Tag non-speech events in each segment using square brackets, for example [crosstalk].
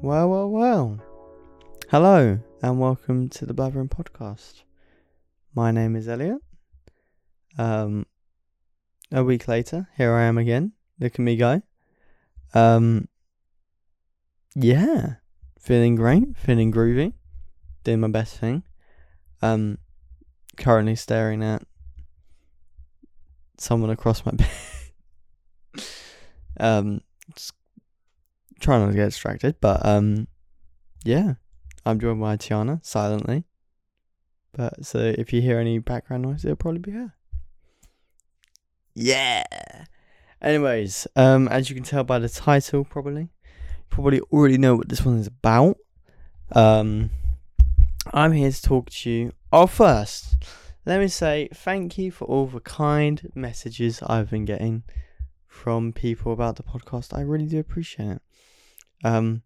Well, well, well. Hello, and welcome to the Blathering Podcast. My name is Elliot. Um, a week later, here I am again. Look at me go. Um, yeah, feeling great, feeling groovy, doing my best thing. Um, currently staring at someone across my [laughs] bed. um, just trying not to get distracted, but um, yeah, I'm joined by Tiana silently. But so if you hear any background noise, it'll probably be her. Yeah. Anyways, um, as you can tell by the title, probably, probably already know what this one is about. Um, I'm here to talk to you. Oh, first, let me say thank you for all the kind messages I've been getting from people about the podcast. I really do appreciate it. Um,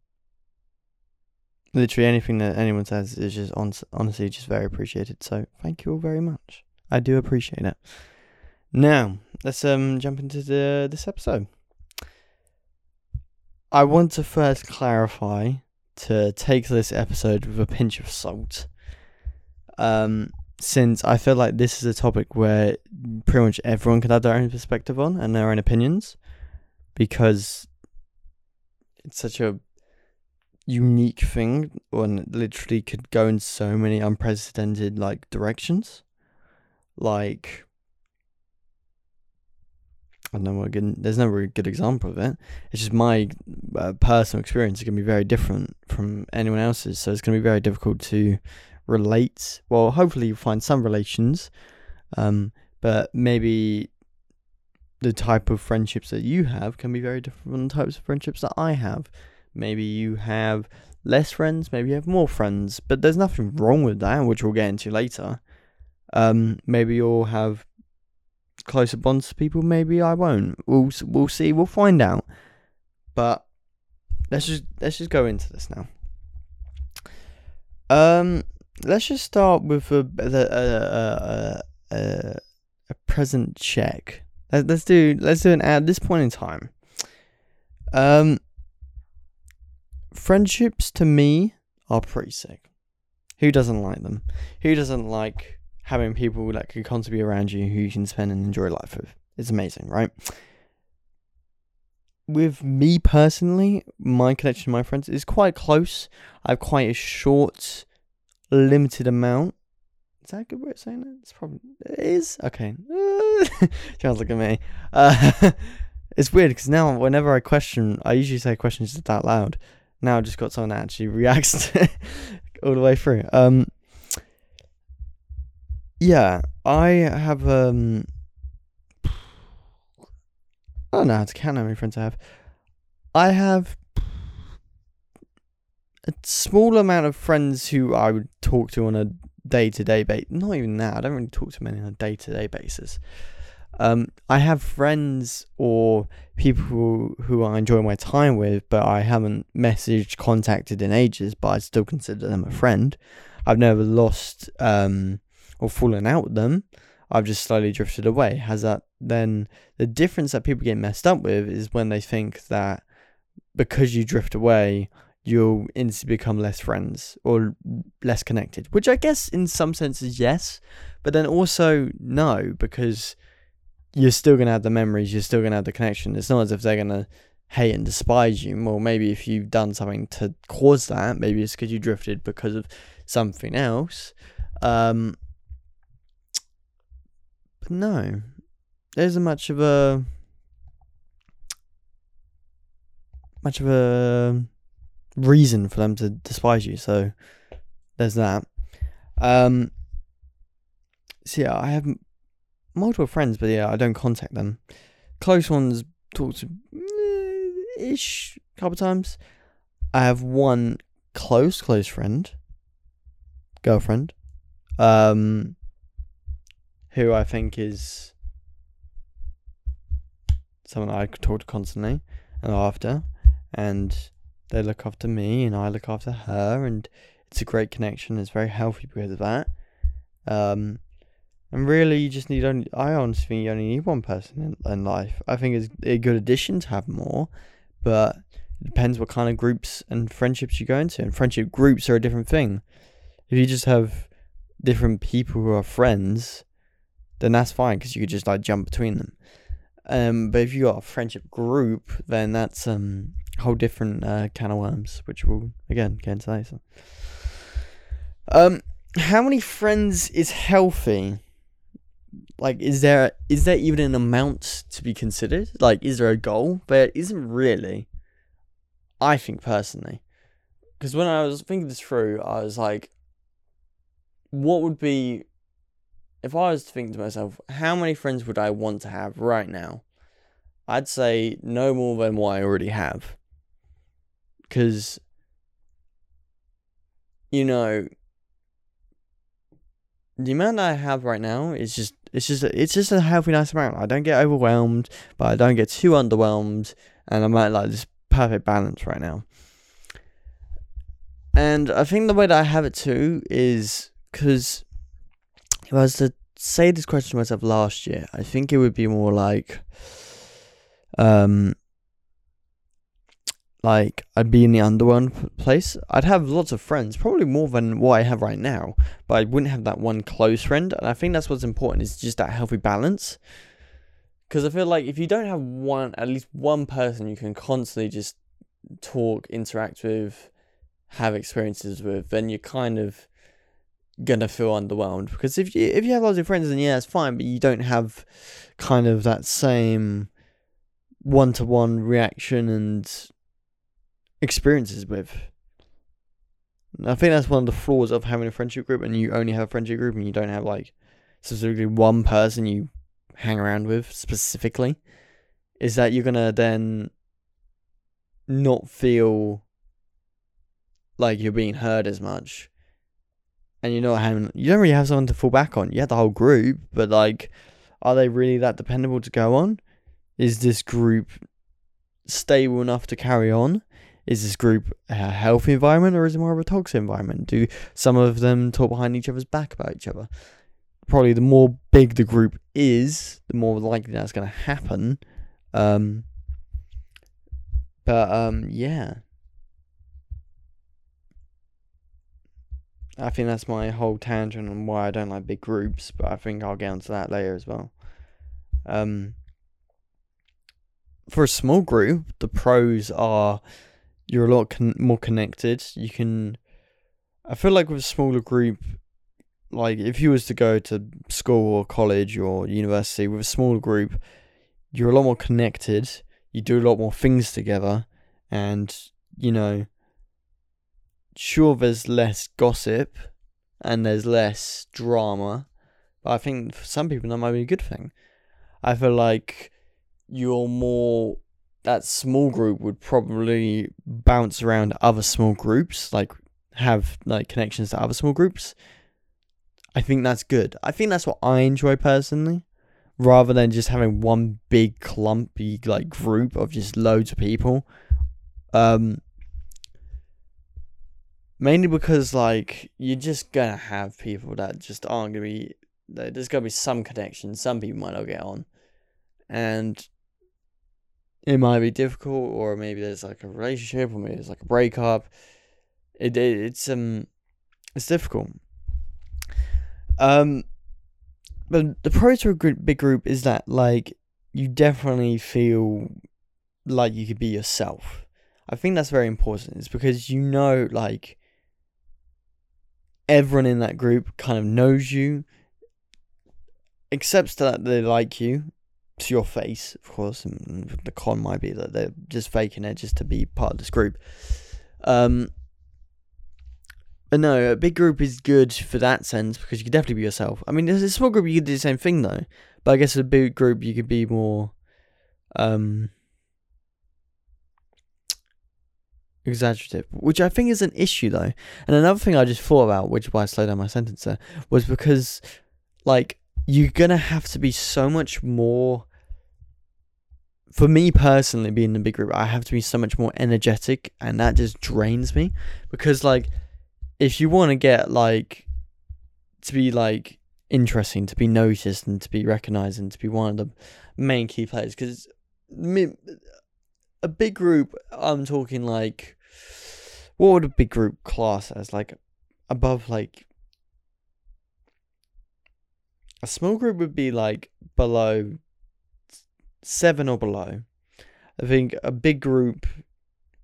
literally anything that anyone says is just on, honestly just very appreciated. So thank you all very much. I do appreciate it. Now let's um jump into the this episode. I want to first clarify to take this episode with a pinch of salt. Um, since I feel like this is a topic where pretty much everyone can have their own perspective on and their own opinions, because it's such a unique thing and literally could go in so many unprecedented like directions. Like I don't know there's no really good example of it. It's just my uh, personal experience is going to be very different from anyone else's, so it's going to be very difficult to relate. Well, hopefully you find some relations, um, but maybe the type of friendships that you have can be very different from the types of friendships that I have. Maybe you have less friends, maybe you have more friends, but there's nothing wrong with that, which we'll get into later. Um, maybe you'll have closer bonds to people. Maybe I won't. We'll we'll see. We'll find out. But let's just let's just go into this now. Um, let's just start with a a a, a, a present check. Let's do let's do an at this point in time. Um, friendships to me are pretty sick. Who doesn't like them? Who doesn't like having people that can constantly be around you who you can spend and enjoy life with? It's amazing, right? With me personally, my connection to my friends is quite close. I have quite a short, limited amount. That a good way of saying it? It's probably it is okay. [laughs] Sounds like at me. Uh, [laughs] it's weird because now whenever I question, I usually say questions just out loud. Now I've just got someone that actually [laughs] reacts all the way through. Um, yeah, I have um, I don't know how to count how many friends I have. I have a small amount of friends who I would talk to on a day to day basis. Not even that. I don't really talk to many on a day to day basis. Um, I have friends or people who, who I enjoy my time with, but I haven't messaged, contacted in ages, but I still consider them a friend. I've never lost um, or fallen out with them. I've just slowly drifted away. Has that then the difference that people get messed up with is when they think that because you drift away, you'll instantly become less friends or less connected, which I guess in some senses, yes, but then also no, because you're still going to have the memories, you're still going to have the connection. It's not as if they're going to hate and despise you. Well, maybe if you've done something to cause that, maybe it's because you drifted because of something else. Um, but no, there isn't much of a much of a reason for them to despise you. So there's that. Um, so yeah, I have multiple friends, but yeah, I don't contact them. Close ones talk to eh, ish couple times. I have one close, close friend, girlfriend, um, who I think is someone I talk to constantly and after, and they look after me and I look after her, and it's a great connection. It's very healthy because of that. Um, and really, you just need only. I honestly think you only need one person in, in life. I think it's a good addition to have more, but It depends what kind of groups and friendships you go into. And friendship groups are a different thing. If you just have different people who are friends, then that's fine because you could just like jump between them. Um, but if you got a friendship group, then that's um whole different uh, can of worms, which we'll again get into later. Um, how many friends is healthy? Like, is there is there even an amount to be considered? Like, is there a goal? There isn't really. I think personally, because when I was thinking this through, I was like, what would be if I was to think to myself, how many friends would I want to have right now? I'd say no more than what I already have. Because, you know, the amount that I have right now is just it's just it's just a healthy, nice amount. I don't get overwhelmed, but I don't get too underwhelmed, and I'm at like this perfect balance right now. And I think the way that I have it too is because if I was to say this question to myself last year, I think it would be more like, um, like I'd be in the underworld place. I'd have lots of friends, probably more than what I have right now, but I wouldn't have that one close friend. And I think that's what's important is just that healthy balance. Because I feel like if you don't have one, at least one person you can constantly just talk, interact with, have experiences with, then you're kind of gonna feel underwhelmed because if you if you have lots of friends then yeah it's fine but you don't have kind of that same one to one reaction and experiences with. I think that's one of the flaws of having a friendship group and you only have a friendship group and you don't have like specifically one person you hang around with specifically is that you're gonna then not feel like you're being heard as much and you're not having you don't really have someone to fall back on. You have the whole group, but like, are they really that dependable to go on? Is this group stable enough to carry on? Is this group a healthy environment or is it more of a toxic environment? Do some of them talk behind each other's back about each other? Probably the more big the group is, the more likely that's going to happen. Um, but um, yeah. I think that's my whole tangent on why I don't like big groups, but I think I'll get onto that later as well. Um, for a small group, the pros are you're a lot con- more connected. You can, I feel like with a smaller group, like if you was to go to school or college or university with a smaller group, you're a lot more connected. You do a lot more things together, and you know sure there's less gossip and there's less drama, but I think for some people that might be a good thing. I feel like you're more that small group would probably bounce around other small groups, like have like connections to other small groups. I think that's good. I think that's what I enjoy personally, rather than just having one big clumpy like group of just loads of people. Um, mainly because like you're just gonna have people that just aren't gonna be there's gonna be some connection some people might not get on and it might be difficult or maybe there's like a relationship or maybe there's like a breakup. It, it it's um it's difficult. Um but the pro to a big group is that like you definitely feel like you could be yourself. I think that's very important. It's because you know like everyone in that group kind of knows you, accepts that they like you to your face, of course. And the con might be that they're just faking it just to be part of this group. Um, but no, a big group is good for that sense because you can definitely be yourself. I mean, there's a small group you could do the same thing though, but I guess a big group you could be more. Um, exaggerative, which I think is an issue though. And another thing I just thought about, which is why I slowed down my sentence there, was because like you're gonna have to be so much more. For me personally, being in a big group, I have to be so much more energetic, and that just drains me. Because like, if you want to get like to be like interesting, to be noticed, and to be recognized, and to be one of the main key players, because a big group. I'm talking like, what would a big group class as? Like, above like. A small group would be like below seven or below. I think a big group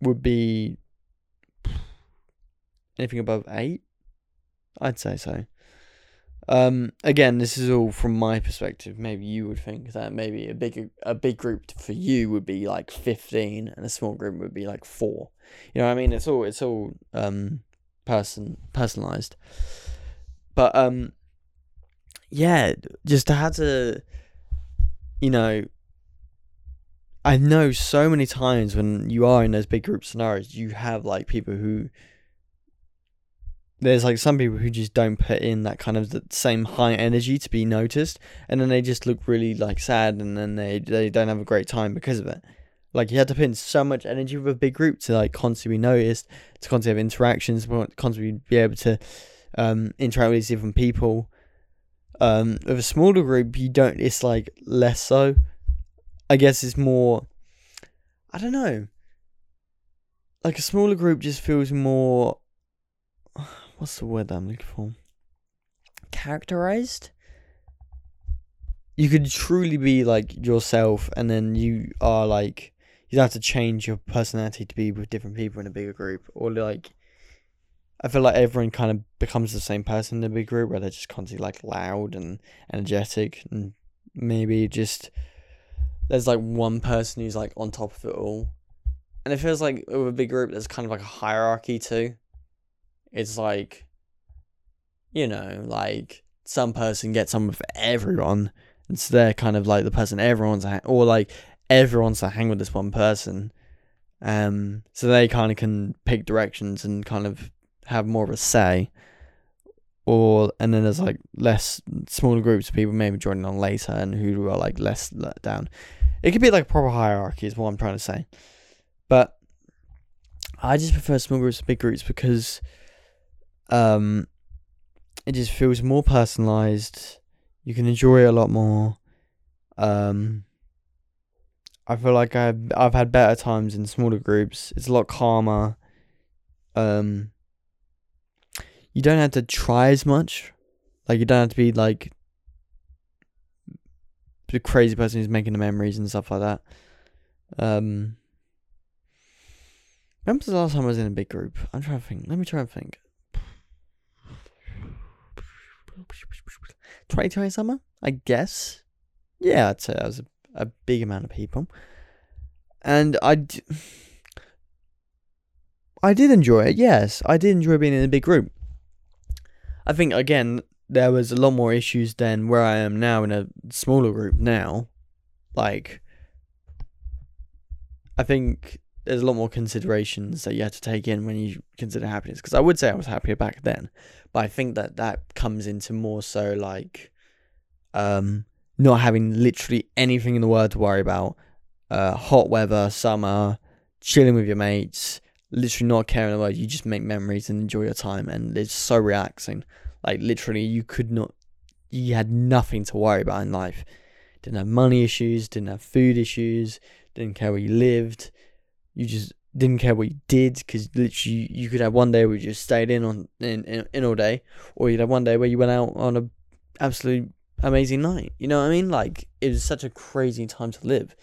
would be anything above eight. I'd say so. Um, again, this is all from my perspective. Maybe you would think that maybe a big a big group for you would be like fifteen, and a small group would be like four. You know what I mean? It's all it's all um person personalized. But um, yeah, just have to, you know, I know so many times when you are in those big group scenarios, you have like people who there's like some people who just don't put in that kind of the same high energy to be noticed and then they just look really like sad and then they they don't have a great time because of it. Like you had to put in so much energy with a big group to like constantly be noticed to constantly have interactions constantly be able to um interact with different people um with a smaller group you don't it's like less so i guess it's more i don't know like a smaller group just feels more [sighs] what's the word that I'm looking for? Characterized. You could truly be like yourself, and then you are like you have to change your personality to be with different people in a bigger group, or like I feel like everyone kind of becomes the same person in a big group where they're just constantly like loud and energetic, and maybe just there's like one person who's like on top of it all, and it feels like with a big group there's kind of like a hierarchy too it's like, you know, like some person gets on with everyone. And so they're kind of like the person everyone's at, or like everyone's to hang with this one person. Um, so they kind of can pick directions and kind of have more of a say. Or and then there's like less smaller groups of people maybe joining on later and who are like less let down. It could be like a proper hierarchy is what I'm trying to say. But I just prefer small groups to big groups because um, it just feels more personalized. You can enjoy it a lot more. Um, I feel like I've I've had better times in smaller groups. It's a lot calmer. Um, you don't have to try as much. Like you don't have to be like the crazy person who's making the memories and stuff like that. Um, when was the last time I was in a big group? I'm trying to think. Let me try and think. 2020 summer, I guess. Yeah, I'd say that was a, a big amount of people. And I, d- I did enjoy it, yes. I did enjoy being in a big group. I think, again, there was a lot more issues than where I am now in a smaller group now. Like, I think there's a lot more considerations that you have to take in when you consider happiness. Because I would say I was happier back then, but I think that that comes into more so like um, not having literally anything in the world to worry about, uh, hot weather, summer, chilling with your mates, literally not caring about you just make memories and enjoy your time, and it's so relaxing. Like literally, you could not, you had nothing to worry about in life. Didn't have money issues, didn't have food issues, didn't care where you lived. You just didn't care what you did because literally you could have one day where you just stayed in on in, in, in all day, or you'd have one day where you went out on a absolute amazing night. You know what I mean? Like it was such a crazy time to live.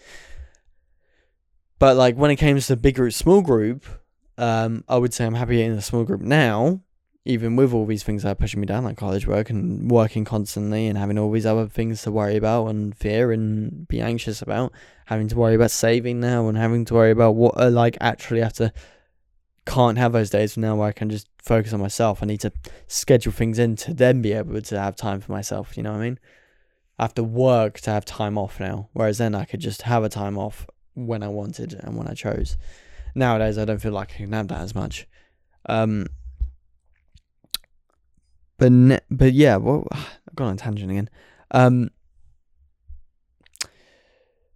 But like when it came to big group, small group, um, I would say I'm happy in a small group now, even with all these things that are pushing me down, like college work and working constantly and having all these other things to worry about and fear and be anxious about, having to worry about saving now and having to worry about what I like actually have to can't have those days now where I can just focus on myself. I need to schedule things in to then be able to have time for myself. You know what I mean? I have to work to have time off now, whereas then I could just have a time off when I wanted and when I chose. Nowadays, I don't feel like I can have that as much. Um, but ne- but yeah, well, [sighs] I've gone on tangent again. Um,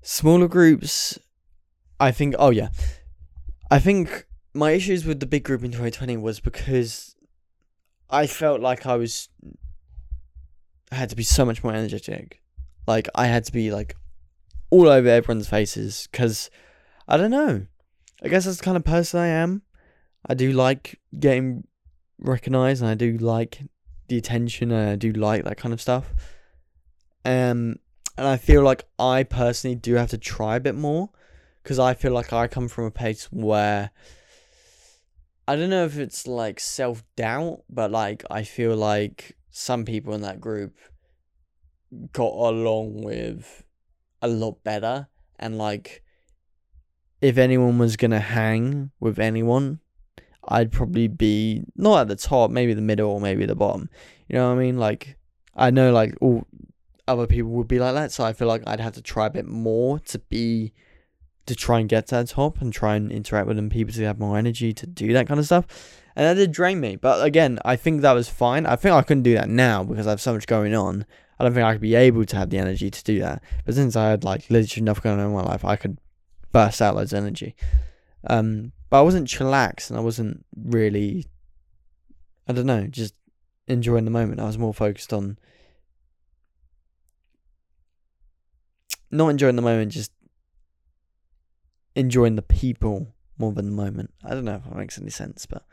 smaller groups, I think. Oh yeah, I think my issues with the big group in 2020 was because I felt like I was I had to be so much more energetic. Like I had to be like all over everyone's faces because I don't know. I guess that's the kind of person I am. I do like getting recognized, and I do like the attention, and I do like that kind of stuff. Um, and I feel like I personally do have to try a bit more because I feel like I come from a place where I don't know if it's like self doubt, but like I feel like some people in that group got along with a lot better and like if anyone was gonna hang with anyone i'd probably be not at the top maybe the middle or maybe the bottom. You know what i mean? Like i know like all other people would be like that so i feel like i'd have to try a bit more to be to try and get to that top and try and interact with them people to have more energy to do that kind of stuff. And that did drain me but again i think that was fine. I think i couldn't do that now because i have so much going on. I don't think I could be able to have the energy to do that. But since I had like literally enough going on in my life, I could burst out loads of energy. Um, but I wasn't chillaxed and I wasn't really, I don't know, just enjoying the moment. I was more focused on not enjoying the moment, just enjoying the people more than the moment. I don't know if that makes any sense, but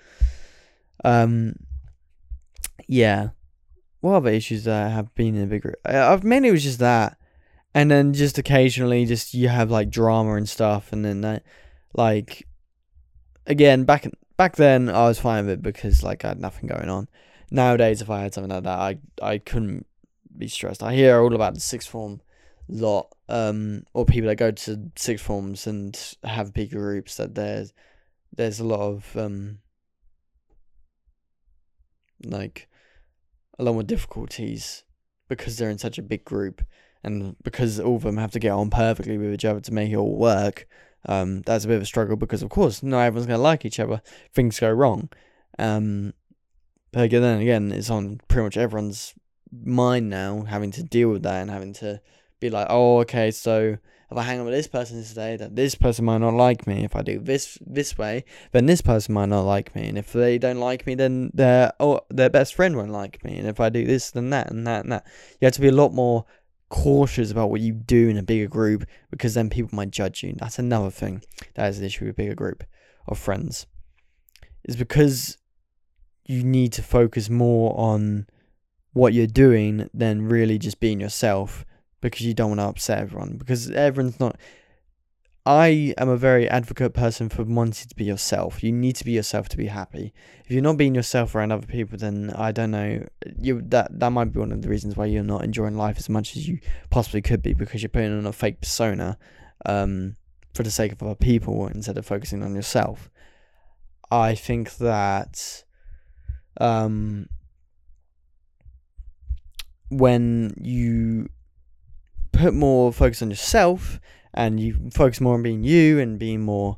um, yeah what other issues that have been in a big group? I've mainly was just that, and then just occasionally, just you have like drama and stuff, and then that, like, again back back then I was fine with it because like I had nothing going on. Nowadays, if I had something like that, I I couldn't be stressed. I hear all about the sixth form lot, um, or people that go to sixth forms and have big groups. That there's there's a lot of um, like a lot more difficulties because they're in such a big group and because all of them have to get on perfectly with each other to make it all work. Um, that's a bit of a struggle because, of course, not everyone's going to like each other. Things go wrong. Um, but again, then again, it's on pretty much everyone's mind now having to deal with that and having to be like, oh, okay, so if I hang out with this person today, that this person might not like me. If I do this this way, then this person might not like me. And if they don't like me, then their oh their best friend won't like me. And if I do this, then that and that and that. You have to be a lot more cautious about what you do in a bigger group because then people might judge you. That's another thing that is an issue with a bigger group of friends. Is because you need to focus more on what you're doing than really just being yourself because you don't want to upset everyone because everyone's not I am a very advocate person for wanting to be yourself. You need to be yourself to be happy. If you're not being yourself around other people, then I don't know. You that that might be one of the reasons why you're not enjoying life as much as you possibly could be because you're putting on a fake persona, um, for the sake of other people instead of focusing on yourself. I think that, um, when you put more focus on yourself and you focus more on being you and being more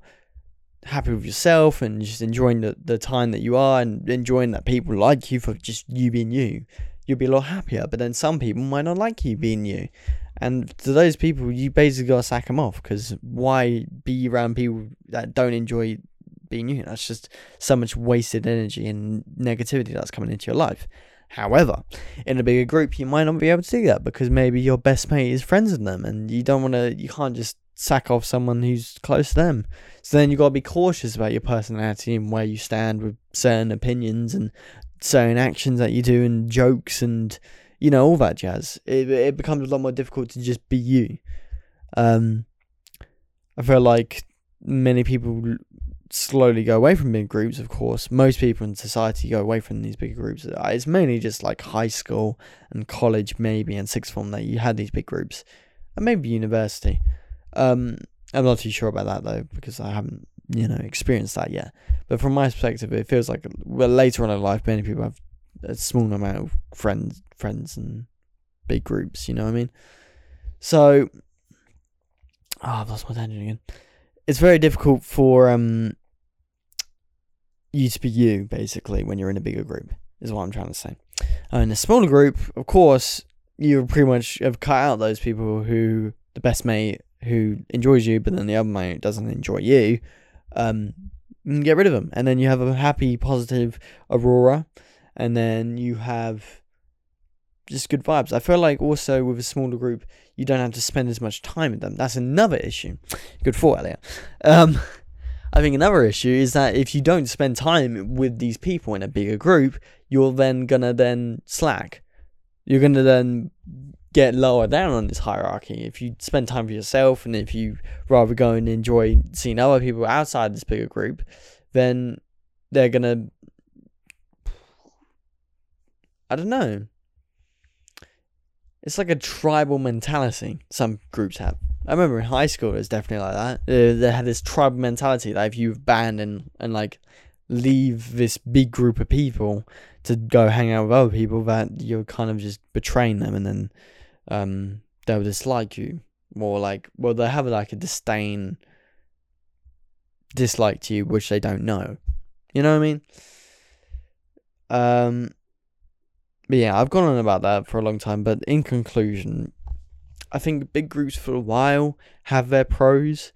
happy with yourself and just enjoying the, the time that you are and enjoying that people like you for just you being you, you'll be a lot happier. But then some people might not like you being you. And to those people, you basically got to sack them off because why be around people that don't enjoy being you? That's just so much wasted energy and negativity that's coming into your life. However, in a bigger group, you might not be able to do that because maybe your best mate is friends with them and you don't want to, you can't just sack off someone who's close to them. So then you've got to be cautious about your personality and where you stand with certain opinions and certain actions that you do and jokes and, you know, all that jazz. It, it becomes a lot more difficult to just be you. Um, I feel like many people slowly go away from big groups, of course. Most people in society go away from these big groups. Uh, it's mainly just like high school and college, maybe, and sixth form that you had these big groups, and maybe university. Um, I'm not too sure about that though because I haven't, you know, experienced that yet. But from my perspective, it feels like well later on in life, many people have a small amount of friends, friends and big groups. You know what I mean? So, oh, I've lost my tangent again it's very difficult for um you to be you basically when you're in a bigger group is what I'm trying to say. Uh, in a smaller group, of course, you pretty much have cut out those people who the best mate who enjoys you, but then the other mate doesn't enjoy you. Um, get rid of them, and then you have a happy, positive Aurora, and then you have just good vibes. I feel like also with a smaller group, you don't have to spend as much time with them. That's another issue. Good for Elliot. Um, [laughs] I think another issue is that if you don't spend time with these people in a bigger group, you're then gonna then slack. You're gonna then get lower down on this hierarchy. If you spend time for yourself and if you rather go and enjoy seeing other people outside this bigger group, then they're gonna I don't know. It's like a tribal mentality some groups have. I remember in high school it was definitely like that. They had this tribal mentality that if you band and, and like leave this big group of people to go hang out with other people, that you're kind of just betraying them and then um, they'll dislike you. More like, well, they have like a disdain, dislike to you, which they don't know. You know what I mean? Um, but yeah, I've gone on about that for a long time. But in conclusion, I think big groups for a while have their pros,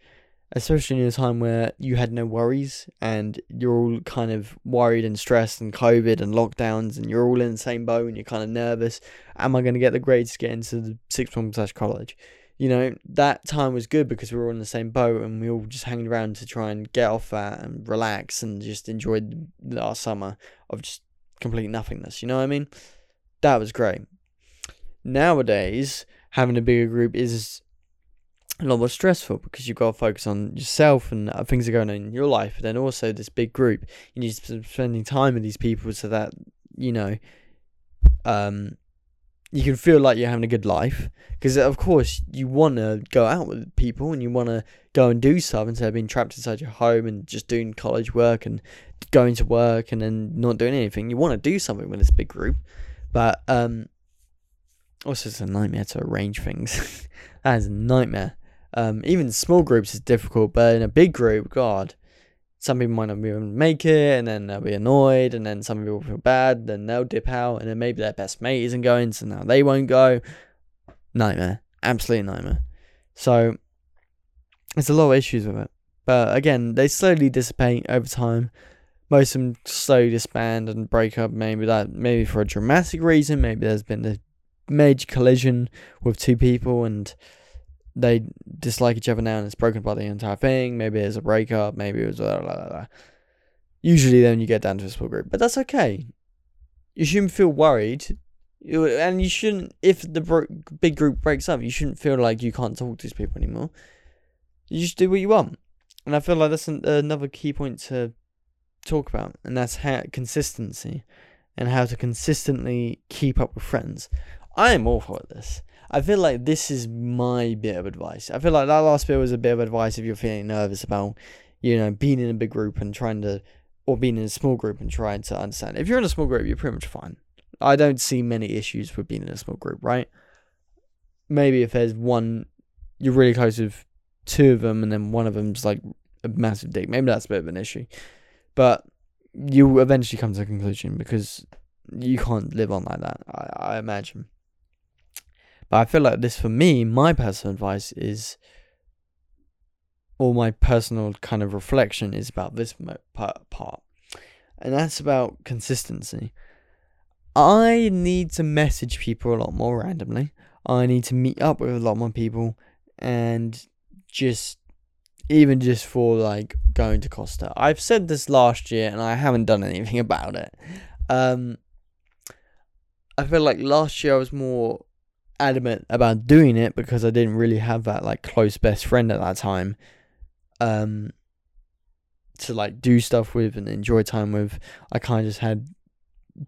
especially in a time where you had no worries and you're all kind of worried and stressed and COVID and lockdowns and you're all in the same boat and you're kind of nervous. Am I going to get the grades to get into the sixth form slash college? You know, that time was good because we were all in the same boat and we all just hanging around to try and get off that and relax and just enjoy our summer of just complete nothingness. You know what I mean? That was great. Nowadays, having a bigger group is a lot more stressful because you've got to focus on yourself and things are going on in your life. But then also this big group, you need to be spending time with these people so that you know, um, you can feel like you're having a good life. Because of course you want to go out with people and you want to go and do stuff instead of being trapped inside your home and just doing college work and going to work and then not doing anything. You want to do something with this big group. But um, also, it's a nightmare to arrange things. [laughs] that is a nightmare. Um, even small groups is difficult, but in a big group, God, some people might not even make it, and then they'll be annoyed, and then some people feel bad, then they'll dip out, and then maybe their best mate isn't going, so now they won't go. Nightmare, absolute nightmare. So there's a lot of issues with it, but again, they slowly dissipate over time most of them slowly disband and break up. Maybe that, maybe for a dramatic reason. Maybe there's been a major collision with two people and they dislike each other now and it's broken apart the entire thing. Maybe there's a breakup. Maybe it was blah, blah, blah. Usually, then you get down to a small group, but that's okay. You shouldn't feel worried, and you shouldn't. If the big group breaks up, you shouldn't feel like you can't talk to these people anymore. You just do what you want, and I feel like that's an, another key point to talk about, and that's how consistency and how to consistently keep up with friends. I am awful at this. I feel like this is my bit of advice. I feel like that last bit was a bit of advice if you're feeling nervous about, you know, being in a big group and trying to, or being in a small group and trying to understand. If you're in a small group, you're pretty much fine. I don't see many issues with being in a small group, right? Maybe if there's one, you're really close with two of them, and then one of them's like a massive dick. Maybe that's a bit of an issue. But you eventually come to a conclusion because you can't live on like that, I, I imagine. But I feel like this, for me, my personal advice is, or my personal kind of reflection is about this part. And that's about consistency. I need to message people a lot more randomly. I need to meet up with a lot more people and just even just for like going to Costa. I've said this last year and I haven't done anything [laughs] about it. Um, I feel like last year I was more adamant about doing it because I didn't really have that like close best friend at that time. Um, to like do stuff with and enjoy time with. I kind of just had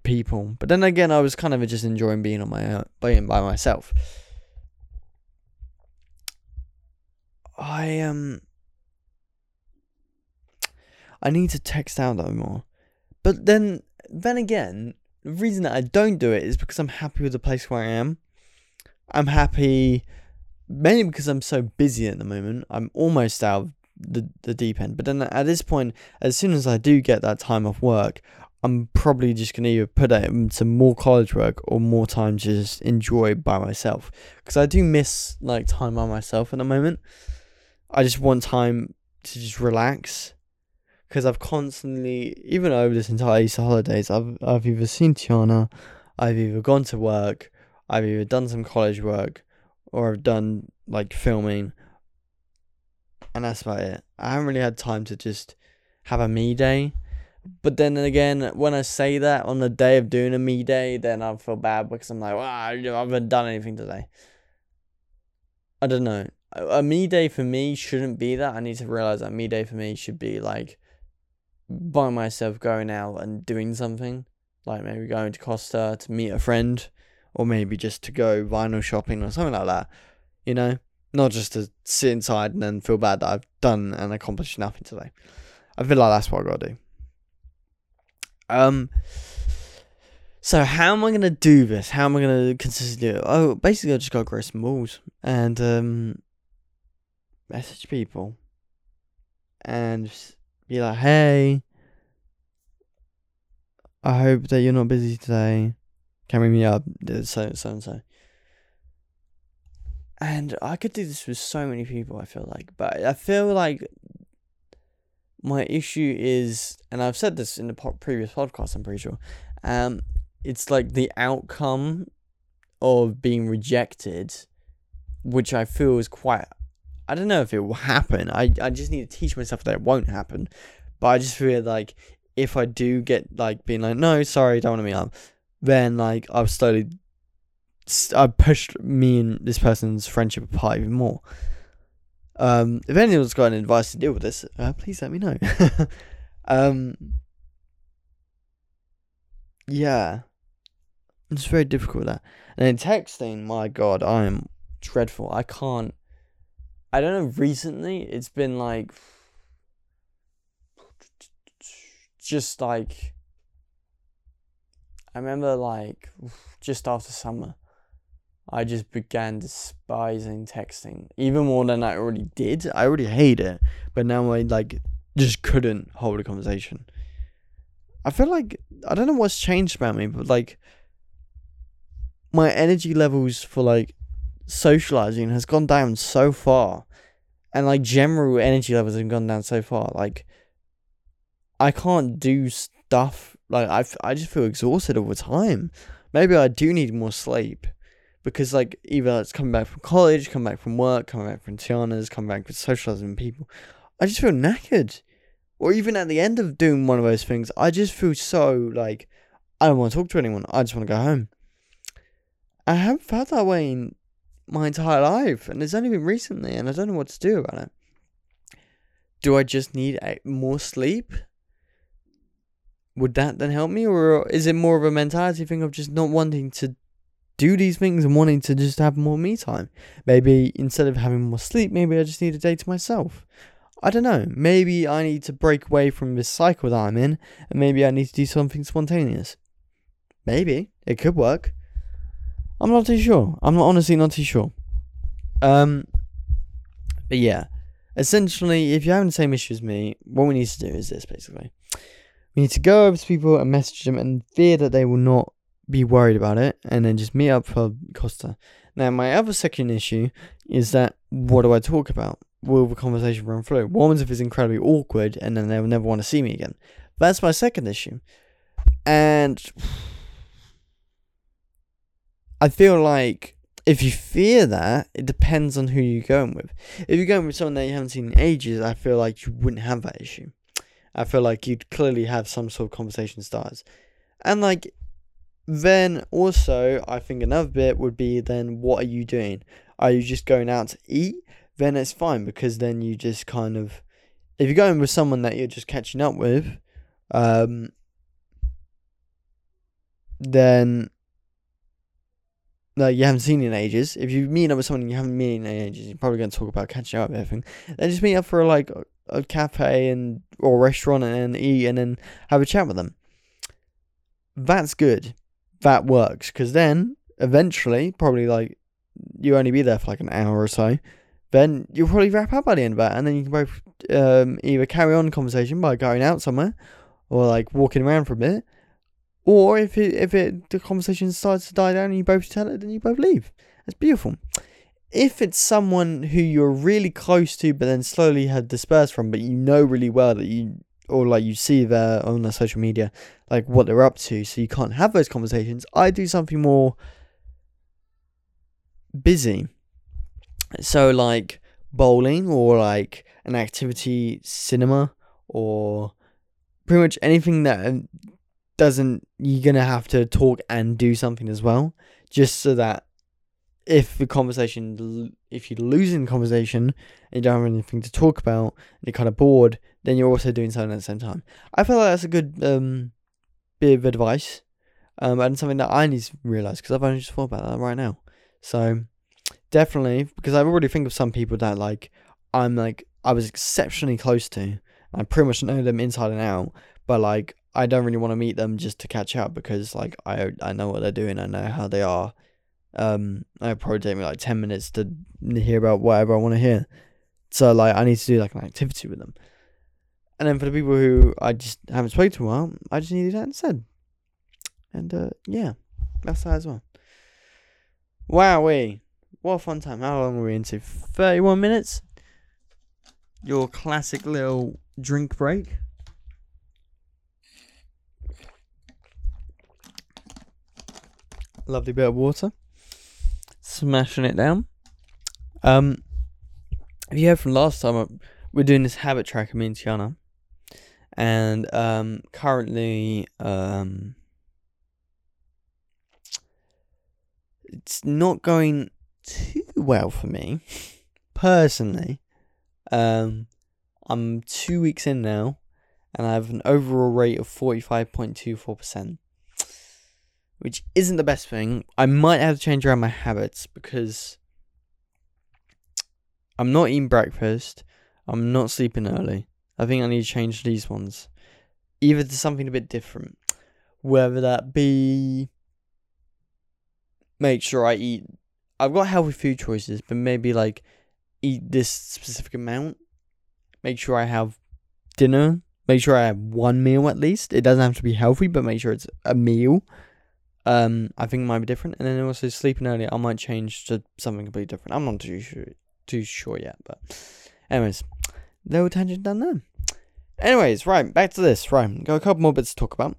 people, but then again, I was kind of just enjoying being on my own, being by myself. I um I need to text out though more. But then, then again, the reason that I don't do it is because I'm happy with the place where I am. I'm happy mainly because I'm so busy at the moment. I'm almost out of the, the deep end. But then at this point, as soon as I do get that time off work, I'm probably just going to either put it into more college work or more time to just enjoy by myself. Because I do miss like time by myself at the moment. I just want time to just relax because I've constantly, even over this entire Easter holidays, I've I've either seen Tiana, I've either gone to work, I've either done some college work, or I've done like filming, and that's about it. I haven't really had time to just have a me day. But then again, when I say that on the day of doing a me day, then I feel bad because I'm like, wow, I haven't done anything today. I don't know. A me day for me shouldn't be that. I need to realize that me day for me should be like by myself going out and doing something. Like maybe going to Costa to meet a friend, or maybe just to go vinyl shopping or something like that. You know? Not just to sit inside and then feel bad that I've done and accomplished nothing today. I feel like that's what I gotta do. Um. So how am I gonna do this? How am I gonna consistently do it? Oh, basically, I just gotta grow some balls and um, message people and be like, "Hey, I hope that you're not busy today. Can we meet up?" So so and so. And I could do this with so many people. I feel like, but I feel like my issue is, and I've said this in the po- previous podcast, I'm pretty sure, um, it's like the outcome of being rejected, which I feel is quite. I don't know if it will happen. I, I just need to teach myself that it won't happen. But I just feel like if I do get like being like, no, sorry, don't want to meet up, then like I've slowly, I've pushed me and this person's friendship apart even more. Um, if anyone's got any advice to deal with this, uh, please let me know. [laughs] um, yeah, it's very difficult that. And texting, my god, I am dreadful. I can't. I don't know. Recently, it's been like just like I remember like just after summer I just began despising texting even more than I already did. I already hate it, but now I like just couldn't hold a conversation. I feel like I don't know what's changed about me, but like my energy levels for like socializing has gone down so far, and like general energy levels have gone down so far. Like I can't do stuff like I I just feel exhausted all the time. Maybe I do need more sleep because like either it's coming back from college, coming back from work, coming back from Tiana's, coming back with socializing with people, I just feel knackered. Or even at the end of doing one of those things, I just feel so like I don't want to talk to anyone. I just want to go home. I haven't felt that way in my entire life, and it's only been recently, and I don't know what to do about it. Do I just need more sleep? Would that then help me, or is it more of a mentality thing of just not wanting to do these things and wanting to just have more me time. Maybe instead of having more sleep, maybe I just need a day to myself. I don't know. Maybe I need to break away from this cycle that I'm in, and maybe I need to do something spontaneous. Maybe it could work. I'm not too sure. I'm not honestly not too sure. Um, but yeah, essentially, if you're having the same issue as me, what we need to do is this basically. We need to go over to people and message them and fear that they will not be worried about it and then just meet up for Costa. Now, my other second issue is that what do I talk about? Will the conversation run through? What happens if it's incredibly awkward and then they'll never want to see me again? That's my second issue. And I feel like if you fear that, it depends on who you're going with. If you're going with someone that you haven't seen in ages, I feel like you wouldn't have that issue. I feel like you'd clearly have some sort of conversation starters. And like then also, I think another bit would be then what are you doing? Are you just going out to eat? Then it's fine because then you just kind of, if you're going with someone that you're just catching up with, um, then no, you haven't seen in ages. If you meet up with someone you haven't met in ages, you're probably going to talk about catching up with everything. Then just meet up for like a, a cafe and or restaurant and eat and then have a chat with them. That's good that works because then eventually, probably like you only be there for like an hour or so, then you'll probably wrap up by the end of that, and then you can both um, either carry on the conversation by going out somewhere or like walking around for a bit, or if it if it the conversation starts to die down and you both tell it, then you both leave. That's beautiful. If it's someone who you're really close to, but then slowly have dispersed from, but you know really well that you or like you see their on their social media, like what they're up to, so you can't have those conversations. I do something more busy. So like bowling or like an activity cinema or pretty much anything that doesn't you're gonna have to talk and do something as well just so that if the conversation if you're losing the conversation and you don't have anything to talk about and you're kind of bored then you're also doing something at the same time. I feel like that's a good um bit of advice um and something that i need to realize because i've only just thought about that right now. So definitely because i already think of some people that like i'm like i was exceptionally close to i pretty much know them inside and out but like I don't really want to meet them just to catch up because like I I know what they're doing, I know how they are. Um, it probably take me like ten minutes to hear about whatever I want to hear. So like I need to do like an activity with them. And then for the people who I just haven't spoken to a while, I just need to do that instead. And uh, yeah, that's that as well. Wowee. What a fun time. How long are we into? 31 minutes? Your classic little drink break. lovely bit of water. Smashing it down. Um, if you heard from last time, uh, we're doing this habit tracker, me and Tiana. And um, currently, um, it's not going too well for me, personally. Um, I'm two weeks in now, and I have an overall rate of 45.24% which isn't the best thing. I might have to change around my habits because I'm not eating breakfast. I'm not sleeping early. I think I need to change these ones. Either to something a bit different. Whether that be make sure I eat I've got healthy food choices, but maybe like eat this specific amount. Make sure I have dinner. Make sure I have one meal at least. It doesn't have to be healthy, but make sure it's a meal um, I think it might be different. And then also sleeping early, I might change to something completely different. I'm not too sure, too sure yet, but anyways, little tangent done there. Anyways, right, back to this. Right, got a couple more bits to talk about.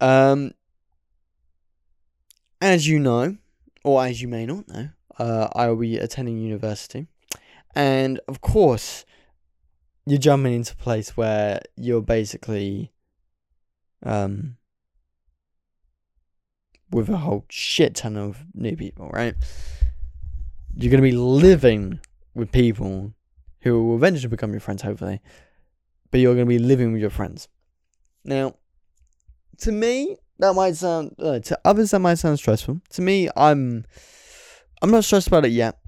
Um, as you know, or as you may not know, uh, I will be attending university, and of course, you're jumping into a place where you're basically, um, with a whole shit ton of new people, right? You're going to be living with people who will eventually become your friends, hopefully, but you're going to be living with your friends. Now, to me, that might sound uh, to others that might sound stressful. To me, I'm I'm not stressed about it yet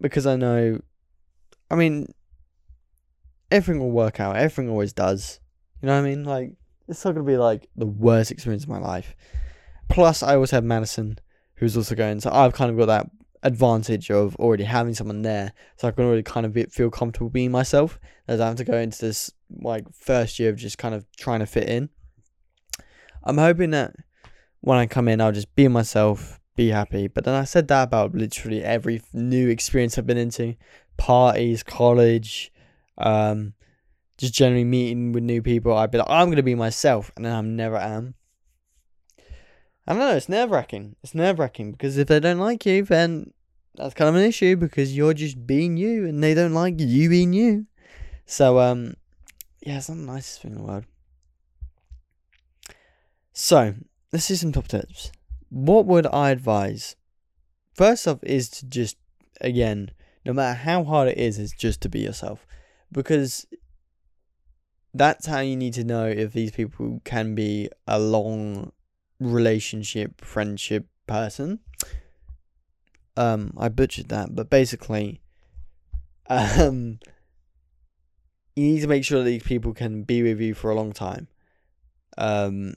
because I know. I mean, everything will work out. Everything always does. You know what I mean? Like it's not gonna be like the worst experience of my life. Plus, I always have Madison, who's also going. So I've kind of got that advantage of already having someone there, so I can already kind of be, feel comfortable being myself. As I have to go into this like first year of just kind of trying to fit in. I'm hoping that when I come in, I'll just be myself, be happy. But then I said that about literally every new experience I've been into, parties, college, um, just generally meeting with new people. I'd be like, I'm gonna be myself, and then I never am. I don't know, it's nerve wracking. It's nerve wracking because if they don't like you, then that's kind of an issue because you're just being you and they don't like you being you. So, um, yeah, it's not the nicest thing in the world. So, let's see some top tips. What would I advise? First off, is to just, again, no matter how hard it is, is just to be yourself. Because that's how you need to know if these people can be a long relationship, friendship person. Um, I butchered that, but basically, [laughs] um, you need to make sure that these people can be with you for a long time. Um,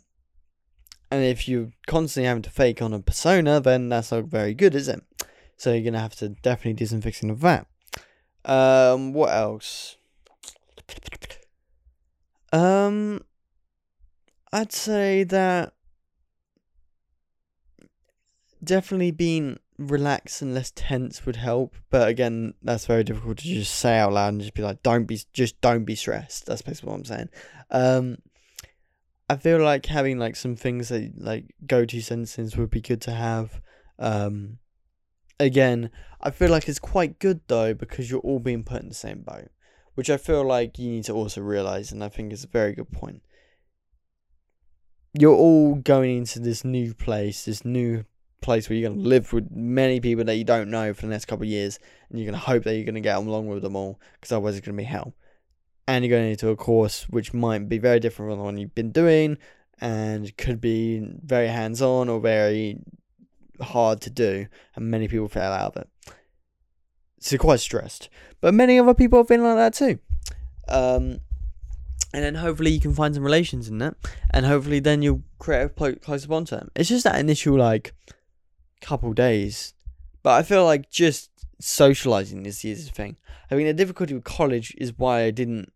and if you're constantly having to fake on a persona, then that's not very good, is it? So you're gonna have to definitely do some fixing of that. Um, what else? Um, I'd say that definitely being relaxed and less tense would help. But again, that's very difficult to just say out loud and just be like, don't be, just don't be stressed. That's basically what I'm saying. Um, I feel like having like some things that like go to sentences would be good to have. Um, again, I feel like it's quite good though because you're all being put in the same boat, which I feel like you need to also realize, and I think is a very good point. You're all going into this new place, this new place where you're going to live with many people that you don't know for the next couple of years, and you're going to hope that you're going to get along with them all, because otherwise it's going to be hell. And you're going into a course which might be very different from the one you've been doing, and could be very hands on or very hard to do, and many people fail out of it. So quite stressed. But many other people have been like that too. Um, and then hopefully you can find some relations in that, and hopefully then you'll create a closer bond to them. It's just that initial like couple days, but I feel like just socializing this year's thing. I mean, the difficulty with college is why I didn't,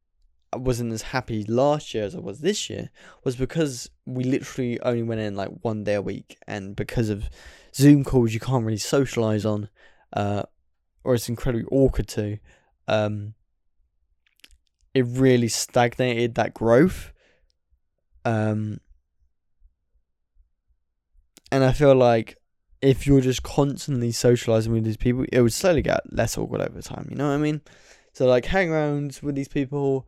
I wasn't as happy last year as I was this year, was because we literally only went in like one day a week, and because of Zoom calls, you can't really socialize on, uh, or it's incredibly awkward to. Um, it really stagnated that growth. Um, and I feel like if you're just constantly socializing with these people, it would slowly get less awkward over time. You know what I mean? So like hang around with these people,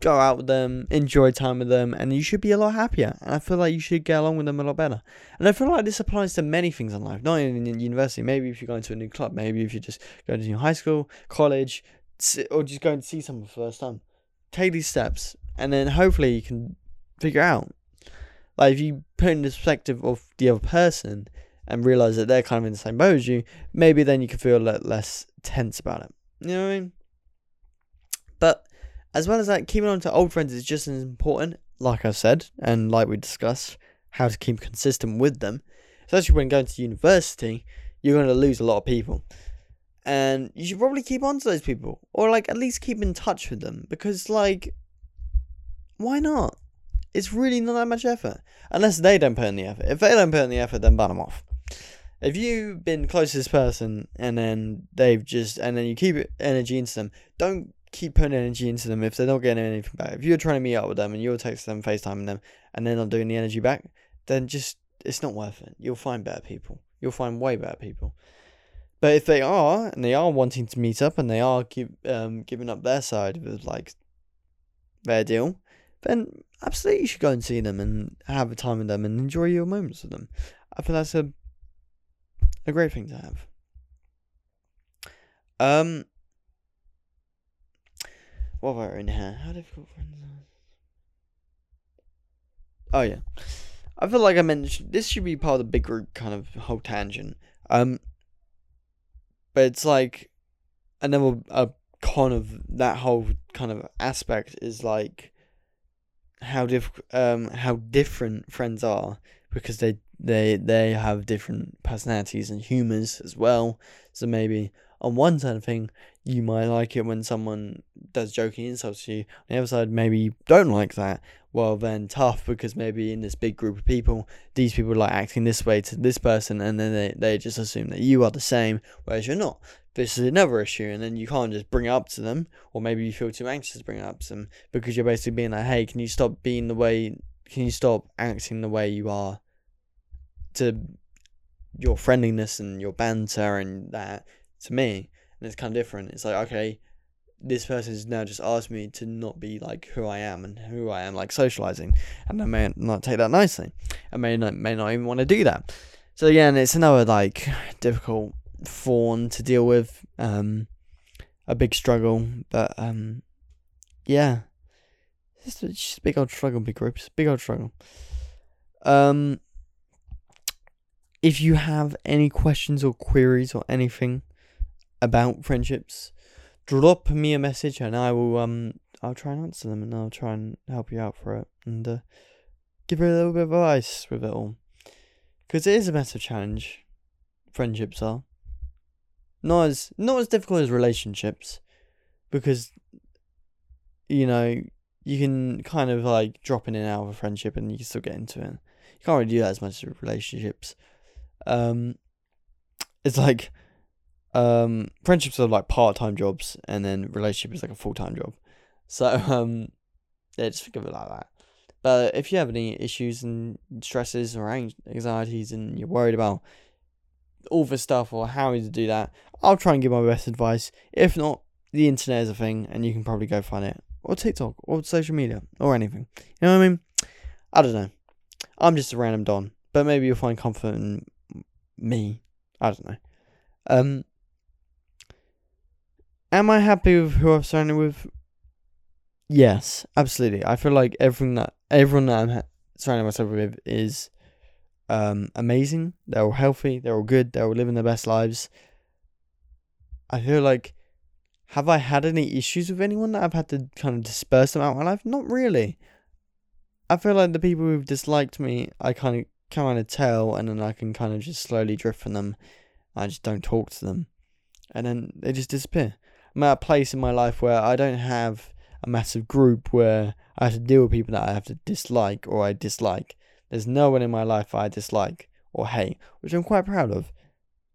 go out with them, enjoy time with them, and you should be a lot happier. And I feel like you should get along with them a lot better. And I feel like this applies to many things in life, not even in university. Maybe if you're going to a new club, maybe if you're just going to new high school, college, or just going to see someone for the first time. Take these steps, and then hopefully you can figure out. Like if you put in the perspective of the other person and realize that they're kind of in the same boat as you, maybe then you can feel a lot less tense about it. You know what I mean? But as well as that, keeping on to old friends is just as important, like I said, and like we discussed, how to keep consistent with them. Especially when going to university, you're going to lose a lot of people. And you should probably keep on to those people, or like at least keep in touch with them, because like, why not? It's really not that much effort. Unless they don't put in the effort. If they don't put in the effort, then ban them off if you've been close to this person and then they've just and then you keep energy into them, don't keep putting energy into them if they're not getting anything back. If you're trying to meet up with them and you're texting them, FaceTiming them, and they're not doing the energy back, then just it's not worth it. You'll find better people. You'll find way better people. But if they are and they are wanting to meet up and they are um, giving up their side of like their deal, then absolutely you should go and see them and have a time with them and enjoy your moments with them. I think that's a a great thing to have. Um, what have I in here? How difficult friends are. Oh yeah, I feel like I mentioned this should be part of the big group kind of whole tangent. Um, but it's like another a con of that whole kind of aspect is like how diff um how different friends are because they they they have different personalities and humors as well. So maybe on one side of thing, you might like it when someone does joking insults to you. On the other side, maybe you don't like that. Well, then tough because maybe in this big group of people, these people like acting this way to this person, and then they, they just assume that you are the same, whereas you're not. This is another issue, and then you can't just bring it up to them, or maybe you feel too anxious to bring it up to them because you're basically being like, hey, can you stop being the way, can you stop acting the way you are to your friendliness and your banter and that to me, and it's kind of different. It's like okay, this person has now just asked me to not be like who I am and who I am, like socializing, and I may not take that nicely. I may not may not even want to do that. So again, it's another like difficult fawn to deal with, um, a big struggle, but um, yeah, it's just a big old struggle, big groups, big old struggle. Um, if you have any questions or queries or anything about friendships, drop me a message and I will um I'll try and answer them and I'll try and help you out for it and uh, give you a little bit of advice with it all. Because it is a massive challenge. Friendships are not as not as difficult as relationships, because you know you can kind of like drop in and out of a friendship and you can still get into it. You can't really do that as much as relationships um, it's like um, friendships are like part time jobs, and then relationship is like a full time job. So [laughs] um, yeah, just think of it like that. But if you have any issues and stresses or anxieties, and you're worried about all the stuff or how to do that, I'll try and give my best advice. If not, the internet is a thing, and you can probably go find it, or TikTok, or social media, or anything. You know what I mean? I don't know. I'm just a random don, but maybe you'll find comfort in me. I don't know. Um, am I happy with who I've surrounded with? Yes, absolutely. I feel like everything that everyone that I'm ha- surrounding myself with is um amazing. They're all healthy. They're all good. They're all living their best lives. I feel like have I had any issues with anyone that I've had to kind of disperse them out of my life? Not really. I feel like the people who've disliked me, I kind of kind of tell, and then I can kind of just slowly drift from them. I just don't talk to them, and then they just disappear. I'm at a place in my life where I don't have a massive group where I have to deal with people that I have to dislike or I dislike. There's no one in my life I dislike or hate, which I'm quite proud of.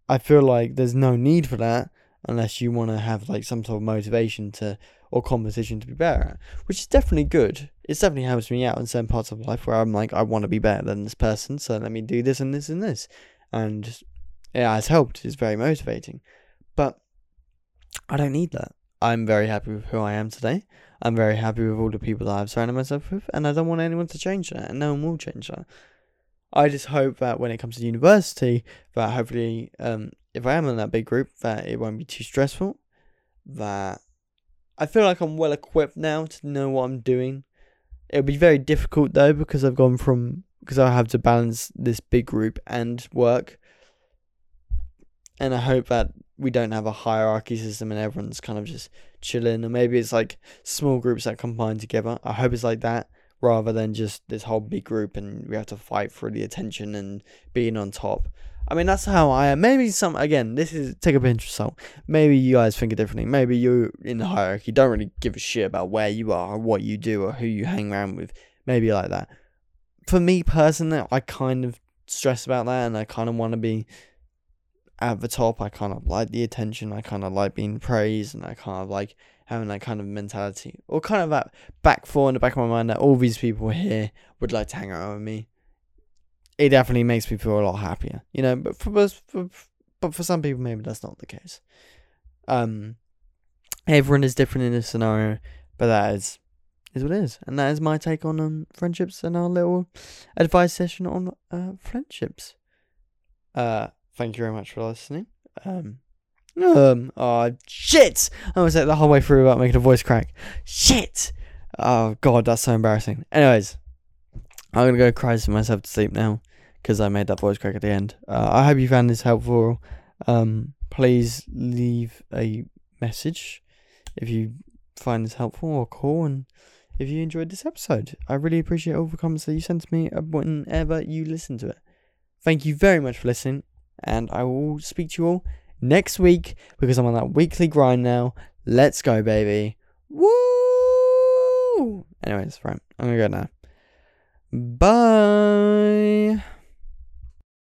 I feel like there's no need for that unless you want to have like some sort of motivation to or competition to be better which is definitely good. It definitely helps me out in certain parts of life where I'm like, I want to be better than this person, so let me do this and this and this, and yeah, it's helped. It's very motivating, but I don't need that. I'm very happy with who I am today. I'm very happy with all the people that I've surrounded myself with, and I don't want anyone to change that, and no one will change that. I just hope that when it comes to university, that hopefully, um, if I am in that big group, that it won't be too stressful. That I feel like I'm well equipped now to know what I'm doing. It'll be very difficult though because I've gone from because I have to balance this big group and work. And I hope that we don't have a hierarchy system and everyone's kind of just chilling, or maybe it's like small groups that combine together. I hope it's like that rather than just this whole big group and we have to fight for the attention and being on top. I mean, that's how I am. Maybe some, again, this is take a pinch of salt. Maybe you guys think differently. Maybe you in the hierarchy don't really give a shit about where you are or what you do or who you hang around with. Maybe like that. For me personally, I kind of stress about that and I kind of want to be at the top. I kind of like the attention. I kind of like being praised and I kind of like having that kind of mentality or kind of that back four in the back of my mind that all these people here would like to hang out with me it definitely makes me feel a lot happier, you know. But for, for but for some people, maybe that's not the case. Um, everyone is different in this scenario, but that is is what it is, and that is my take on um friendships and our little advice session on uh friendships. Uh, thank you very much for listening. Um, um, oh shit! I was like the whole way through about making a voice crack. Shit! Oh god, that's so embarrassing. Anyways, I'm gonna go cry myself to sleep now because I made that voice crack at the end. Uh, I hope you found this helpful. Um, please leave a message if you find this helpful or call and if you enjoyed this episode. I really appreciate all the comments that you sent to me whenever you listen to it. Thank you very much for listening, and I will speak to you all next week because I'm on that weekly grind now. Let's go, baby. Woo! Anyways, right, I'm gonna go now. Bye.